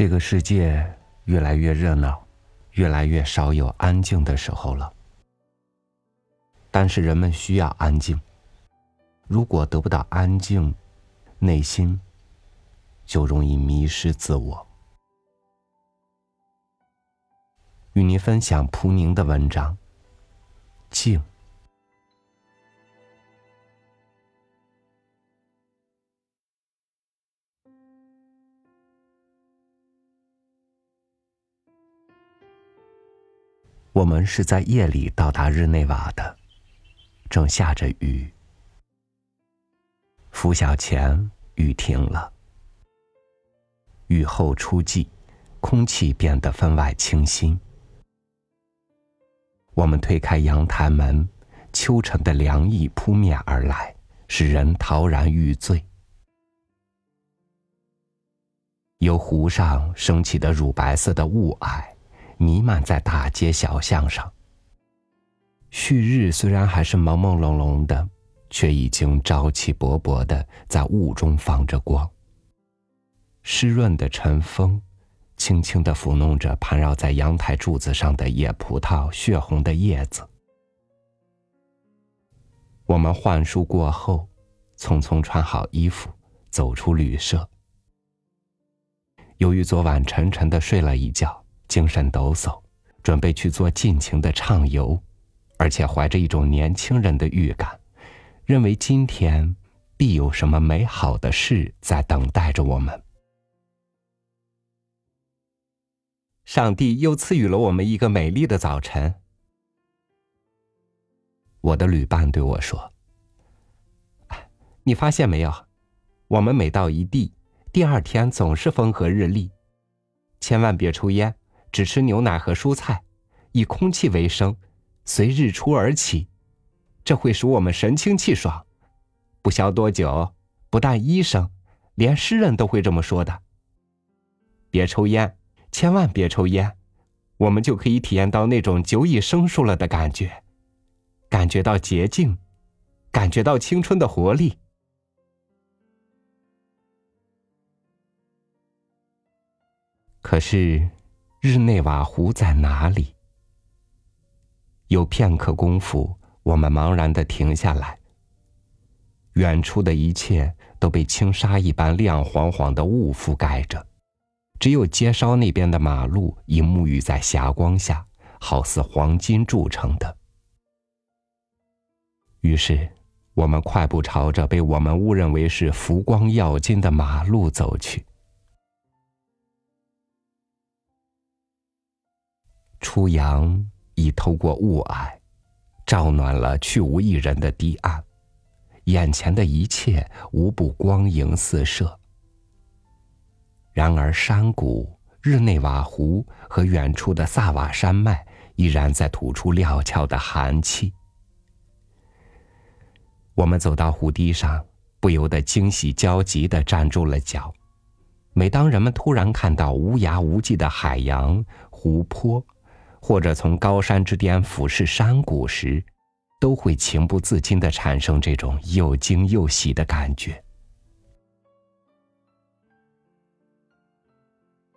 这个世界越来越热闹，越来越少有安静的时候了。但是人们需要安静。如果得不到安静，内心就容易迷失自我。与您分享蒲宁的文章《静》。我们是在夜里到达日内瓦的，正下着雨。拂晓前，雨停了，雨后初霁，空气变得分外清新。我们推开阳台门，秋晨的凉意扑面而来，使人陶然欲醉。由湖上升起的乳白色的雾霭。弥漫在大街小巷上。旭日虽然还是朦朦胧胧的，却已经朝气勃勃的在雾中放着光。湿润的晨风，轻轻的抚弄着盘绕在阳台柱子上的野葡萄血红的叶子。我们换书过后，匆匆穿好衣服，走出旅社。由于昨晚沉沉的睡了一觉。精神抖擞，准备去做尽情的畅游，而且怀着一种年轻人的预感，认为今天必有什么美好的事在等待着我们。上帝又赐予了我们一个美丽的早晨。我的旅伴对我说：“你发现没有，我们每到一地，第二天总是风和日丽，千万别抽烟。”只吃牛奶和蔬菜，以空气为生，随日出而起，这会使我们神清气爽。不消多久，不但医生，连诗人都会这么说的。别抽烟，千万别抽烟，我们就可以体验到那种久已生疏了的感觉，感觉到洁净，感觉到青春的活力。可是。日内瓦湖在哪里？有片刻功夫，我们茫然的停下来。远处的一切都被轻纱一般亮晃晃的雾覆盖着，只有街梢那边的马路已沐浴在霞光下，好似黄金铸成的。于是，我们快步朝着被我们误认为是浮光耀金的马路走去。初阳已透过雾霭，照暖了去无一人的堤岸，眼前的一切无不光影四射。然而，山谷、日内瓦湖和远处的萨瓦山脉依然在吐出料峭的寒气。我们走到湖堤上，不由得惊喜交集的站住了脚。每当人们突然看到无涯无际的海洋、湖泊，或者从高山之巅俯视山谷时，都会情不自禁的产生这种又惊又喜的感觉。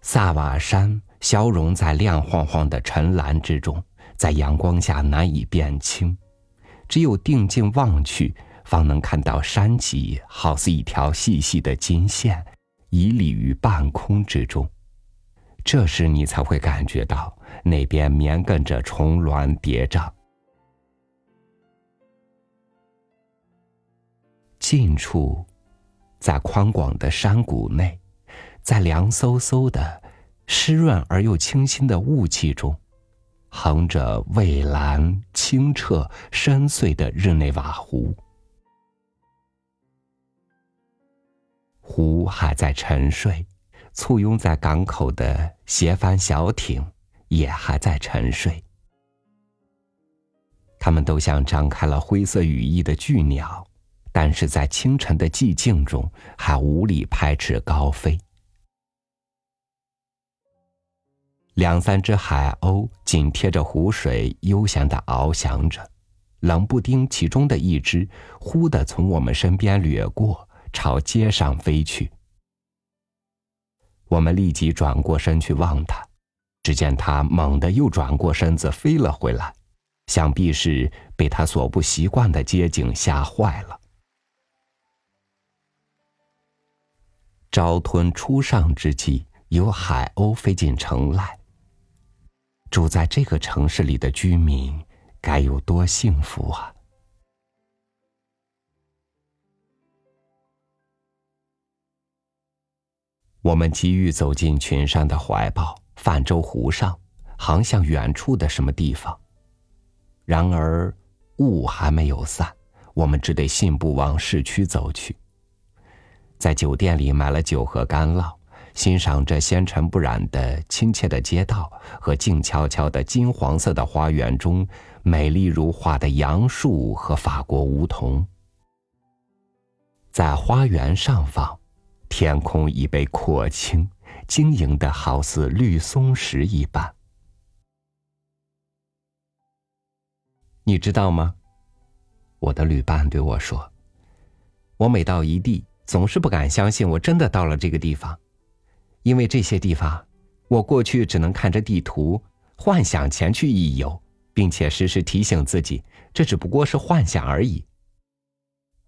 萨瓦山消融在亮晃晃的沉蓝之中，在阳光下难以辨清，只有定睛望去，方能看到山脊好似一条细细的金线，屹立于半空之中。这时，你才会感觉到那边绵亘着重峦叠嶂。近处，在宽广的山谷内，在凉飕飕的、湿润而又清新的雾气中，横着蔚蓝、清澈、深邃的日内瓦湖。湖还在沉睡。簇拥在港口的斜帆小艇也还在沉睡，它们都像张开了灰色羽翼的巨鸟，但是在清晨的寂静中还无力拍翅高飞。两三只海鸥紧贴着湖水悠闲的翱翔着，冷不丁其中的一只忽地从我们身边掠过，朝街上飞去。我们立即转过身去望他，只见他猛地又转过身子飞了回来，想必是被他所不习惯的街景吓坏了。朝吞初上之际，有海鸥飞进城来。住在这个城市里的居民该有多幸福啊！我们急于走进群山的怀抱，泛舟湖上，航向远处的什么地方。然而雾还没有散，我们只得信步往市区走去。在酒店里买了酒和干酪，欣赏着纤尘不染的亲切的街道和静悄悄的金黄色的花园中美丽如画的杨树和法国梧桐。在花园上方，天空已被廓清，晶莹的好似绿松石一般。你知道吗？我的旅伴对我说：“我每到一地。”总是不敢相信我真的到了这个地方，因为这些地方，我过去只能看着地图幻想前去一游，并且时时提醒自己，这只不过是幻想而已。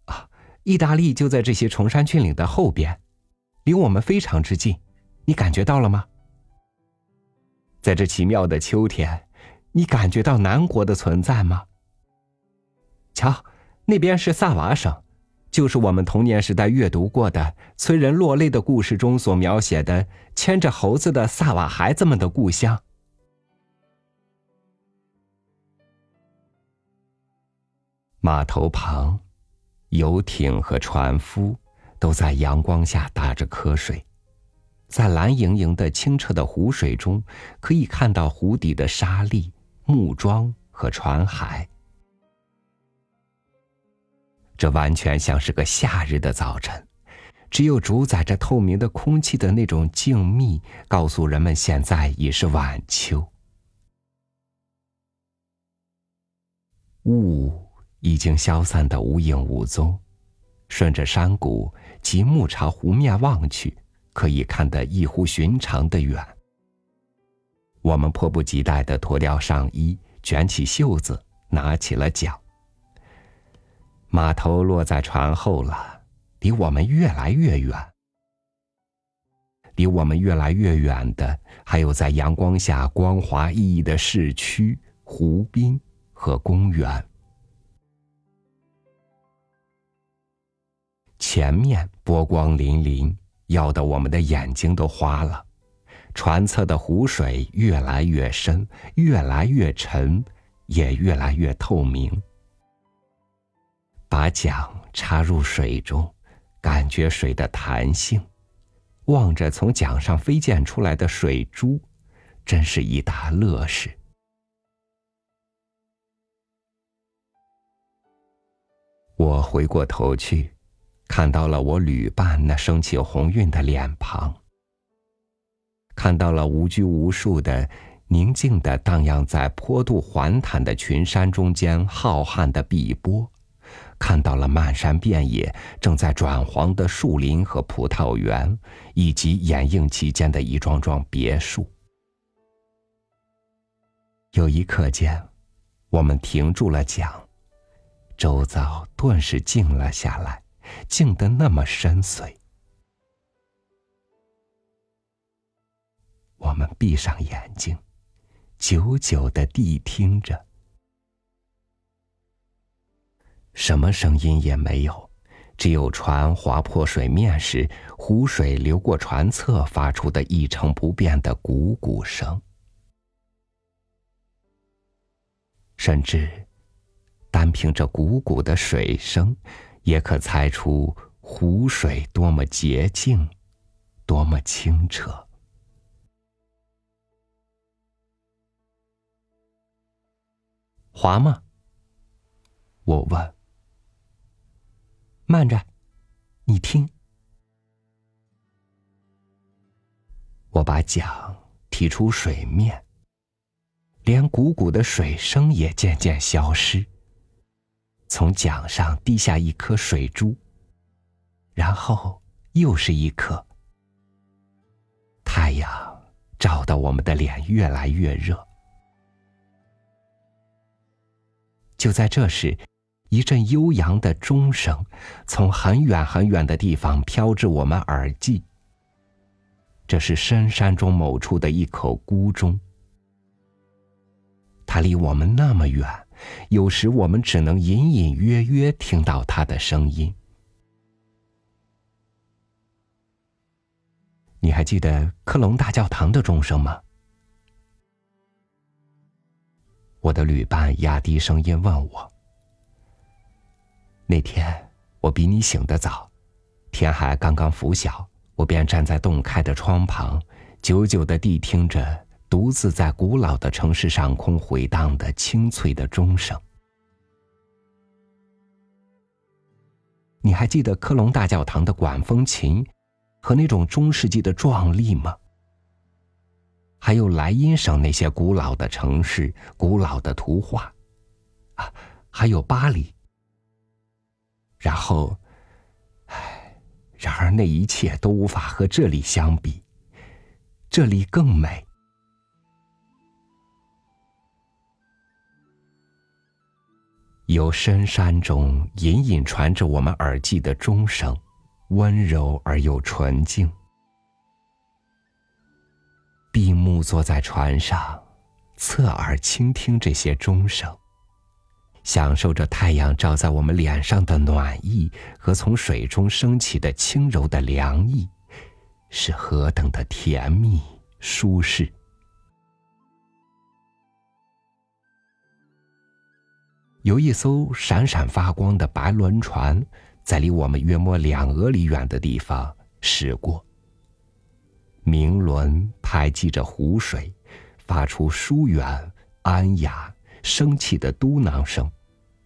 啊，意大利就在这些崇山峻岭的后边，离我们非常之近，你感觉到了吗？在这奇妙的秋天，你感觉到南国的存在吗？瞧，那边是萨瓦省。就是我们童年时代阅读过的催人落泪的故事中所描写的牵着猴子的萨瓦孩子们的故乡。码头旁，游艇和船夫都在阳光下打着瞌睡，在蓝盈盈的清澈的湖水中，可以看到湖底的沙砾、木桩和船骸。这完全像是个夏日的早晨，只有主宰着透明的空气的那种静谧，告诉人们现在已是晚秋。雾已经消散的无影无踪，顺着山谷及木朝湖面望去，可以看得异乎寻常的远。我们迫不及待的脱掉上衣，卷起袖子，拿起了桨。码头落在船后了，离我们越来越远。离我们越来越远的，还有在阳光下光滑熠熠的市区、湖滨和公园。前面波光粼粼，耀得我们的眼睛都花了。船侧的湖水越来越深，越来越沉，也越来越透明。把桨插入水中，感觉水的弹性，望着从桨上飞溅出来的水珠，真是一大乐事。我回过头去，看到了我旅伴那升起红晕的脸庞，看到了无拘无束的、宁静的荡漾在坡度缓坦的群山中间浩瀚的碧波。看到了漫山遍野正在转黄的树林和葡萄园，以及掩映其间的一幢幢别墅。有一刻间，我们停住了桨，周遭顿时静了下来，静得那么深邃。我们闭上眼睛，久久的谛听着。什么声音也没有，只有船划破水面时，湖水流过船侧发出的一成不变的汩汩声。甚至，单凭这汩汩的水声，也可猜出湖水多么洁净，多么清澈。滑吗？我问。慢着，你听。我把桨提出水面，连汩汩的水声也渐渐消失。从桨上滴下一颗水珠，然后又是一颗。太阳照得我们的脸越来越热。就在这时，一阵悠扬的钟声从很远很远的地方飘至我们耳际。这是深山中某处的一口孤钟，它离我们那么远，有时我们只能隐隐约约听到它的声音。你还记得科隆大教堂的钟声吗？我的旅伴压低声音问我。那天我比你醒得早，天还刚刚拂晓，我便站在洞开的窗旁，久久的谛听着独自在古老的城市上空回荡的清脆的钟声。你还记得科隆大教堂的管风琴？和那种中世纪的壮丽吗？还有莱茵省那些古老的城市、古老的图画，啊，还有巴黎。然后，唉，然而那一切都无法和这里相比，这里更美。由深山中隐隐传着我们耳际的钟声。温柔而又纯净。闭目坐在船上，侧耳倾听这些钟声，享受着太阳照在我们脸上的暖意和从水中升起的轻柔的凉意，是何等的甜蜜舒适！有一艘闪闪发光的白轮船。在离我们约莫两俄里远的地方驶过。明轮拍击着湖水，发出疏远、安雅、生气的嘟囔声，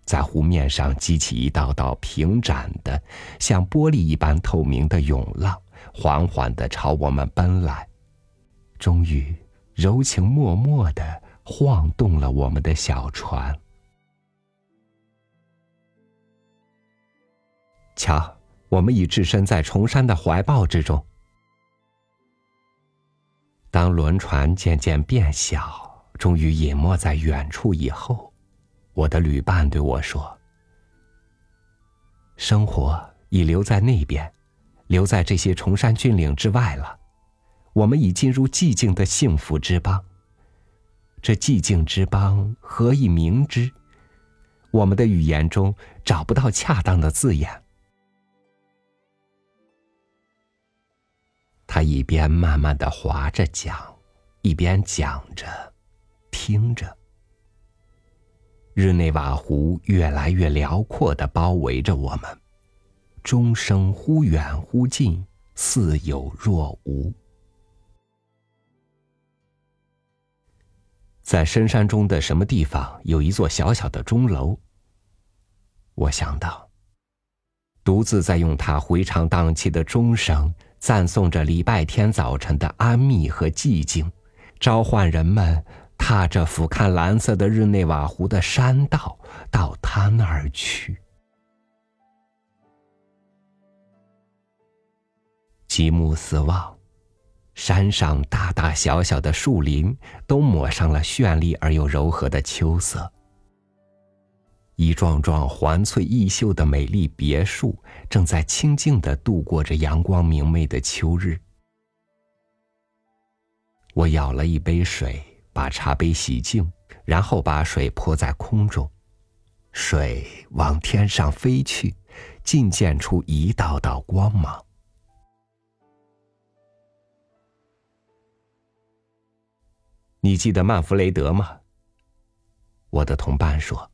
在湖面上激起一道道平展的、像玻璃一般透明的涌浪，缓缓的朝我们奔来，终于柔情脉脉的晃动了我们的小船。瞧，我们已置身在崇山的怀抱之中。当轮船渐渐变小，终于隐没在远处以后，我的旅伴对我说：“生活已留在那边，留在这些崇山峻岭之外了。我们已进入寂静的幸福之邦。这寂静之邦何以明之？我们的语言中找不到恰当的字眼。”他一边慢慢的划着桨，一边讲着，听着。日内瓦湖越来越辽阔的包围着我们，钟声忽远忽近，似有若无。在深山中的什么地方，有一座小小的钟楼。我想到，独自在用它回肠荡气的钟声。赞颂着礼拜天早晨的安谧和寂静，召唤人们踏着俯瞰蓝色的日内瓦湖的山道到他那儿去。极目四望，山上大大小小的树林都抹上了绚丽而又柔和的秋色。一幢幢环翠异秀的美丽别墅，正在清静的度过着阳光明媚的秋日。我舀了一杯水，把茶杯洗净，然后把水泼在空中，水往天上飞去，尽溅出一道道光芒。你记得曼弗雷德吗？我的同伴说。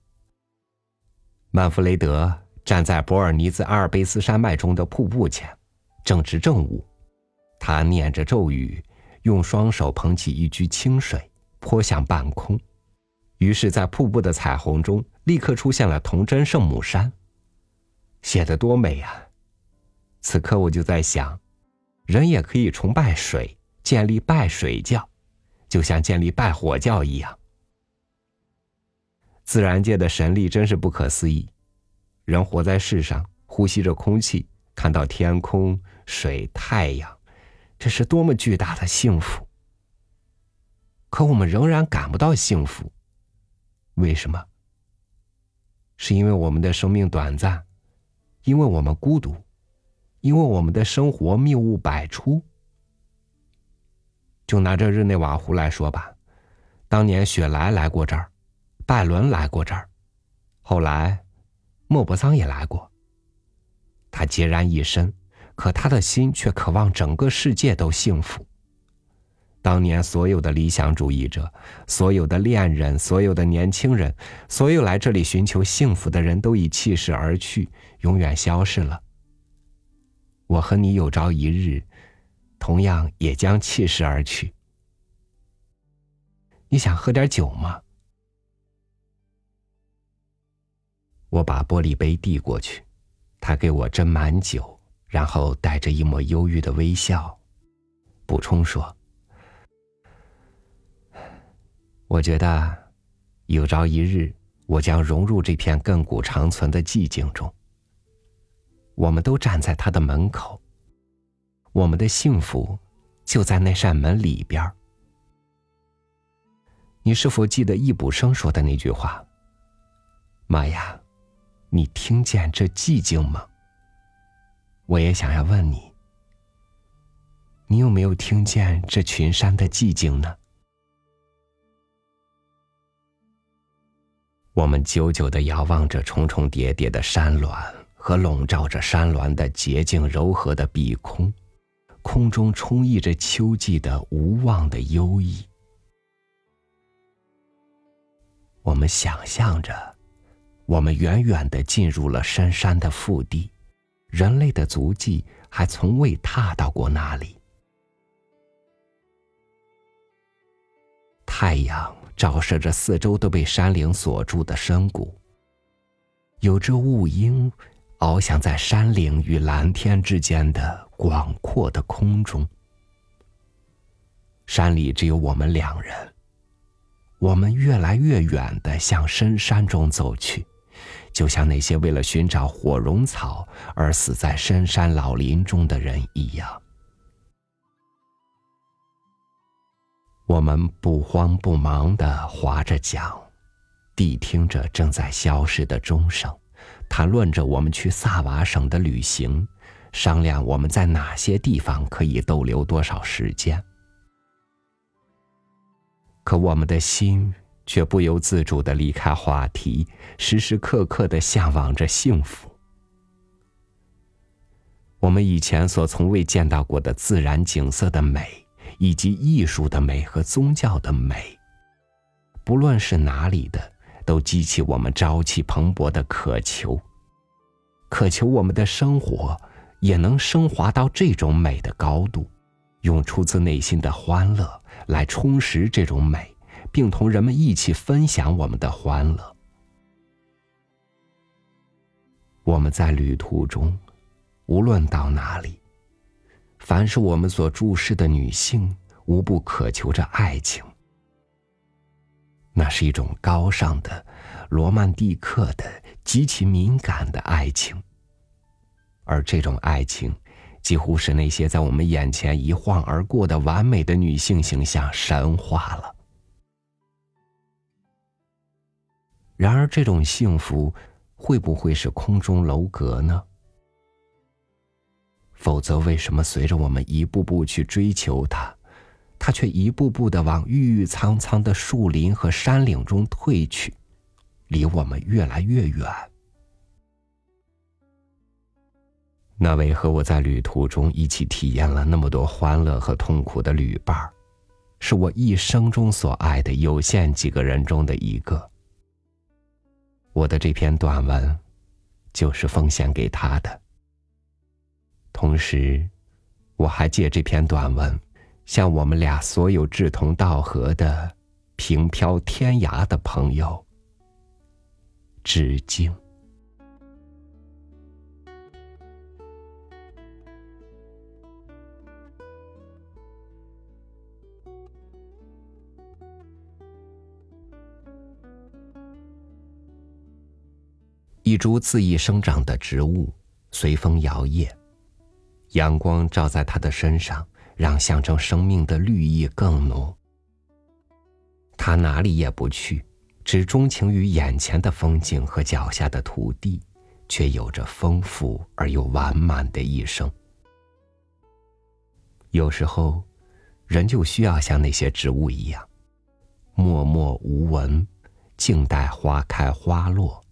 曼弗雷德站在博尔尼兹阿尔卑斯山脉中的瀑布前，正值正午。他念着咒语，用双手捧起一掬清水，泼向半空。于是，在瀑布的彩虹中，立刻出现了童真圣母山，写得多美啊！此刻我就在想，人也可以崇拜水，建立拜水教，就像建立拜火教一样。自然界的神力真是不可思议。人活在世上，呼吸着空气，看到天空、水、太阳，这是多么巨大的幸福！可我们仍然感不到幸福。为什么？是因为我们的生命短暂，因为我们孤独，因为我们的生活谬误百出。就拿这日内瓦湖来说吧，当年雪莱来过这儿，拜伦来过这儿，后来莫泊桑也来过。他孑然一身，可他的心却渴望整个世界都幸福。当年所有的理想主义者，所有的恋人，所有的年轻人，所有来这里寻求幸福的人都已弃世而去，永远消失了。我和你有朝一日，同样也将弃世而去。你想喝点酒吗？我把玻璃杯递过去，他给我斟满酒，然后带着一抹忧郁的微笑，补充说。我觉得，有朝一日，我将融入这片亘古长存的寂静中。我们都站在他的门口，我们的幸福就在那扇门里边。你是否记得易卜生说的那句话？妈呀，你听见这寂静吗？我也想要问你，你有没有听见这群山的寂静呢？我们久久的遥望着重重叠叠的山峦和笼罩着山峦的洁净柔和的碧空，空中充溢着秋季的无望的忧意。我们想象着，我们远远的进入了深山的腹地，人类的足迹还从未踏到过那里。太阳。照射着四周都被山岭锁住的深谷，有只雾鹰翱翔在山岭与蓝天之间的广阔的空中。山里只有我们两人，我们越来越远的向深山中走去，就像那些为了寻找火绒草而死在深山老林中的人一样。我们不慌不忙的划着桨，谛听着正在消失的钟声，谈论着我们去萨瓦省的旅行，商量我们在哪些地方可以逗留多少时间。可我们的心却不由自主的离开话题，时时刻刻的向往着幸福。我们以前所从未见到过的自然景色的美。以及艺术的美和宗教的美，不论是哪里的，都激起我们朝气蓬勃的渴求，渴求我们的生活也能升华到这种美的高度，用出自内心的欢乐来充实这种美，并同人们一起分享我们的欢乐。我们在旅途中，无论到哪里。凡是我们所注视的女性，无不渴求着爱情。那是一种高尚的、罗曼蒂克的、极其敏感的爱情。而这种爱情，几乎使那些在我们眼前一晃而过的完美的女性形象神化了。然而，这种幸福会不会是空中楼阁呢？否则，为什么随着我们一步步去追求它，它却一步步的往郁郁苍苍的树林和山岭中退去，离我们越来越远？那位和我在旅途中一起体验了那么多欢乐和痛苦的旅伴儿，是我一生中所爱的有限几个人中的一个。我的这篇短文，就是奉献给他的。同时，我还借这篇短文，向我们俩所有志同道合的平飘天涯的朋友致敬。一株恣意生长的植物，随风摇曳。阳光照在他的身上，让象征生命的绿意更浓。他哪里也不去，只钟情于眼前的风景和脚下的土地，却有着丰富而又完满的一生。有时候，人就需要像那些植物一样，默默无闻，静待花开花落，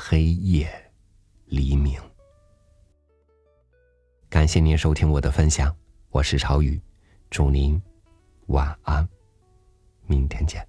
黑夜黎明。感谢您收听我的分享，我是朝雨，祝您晚安，明天见。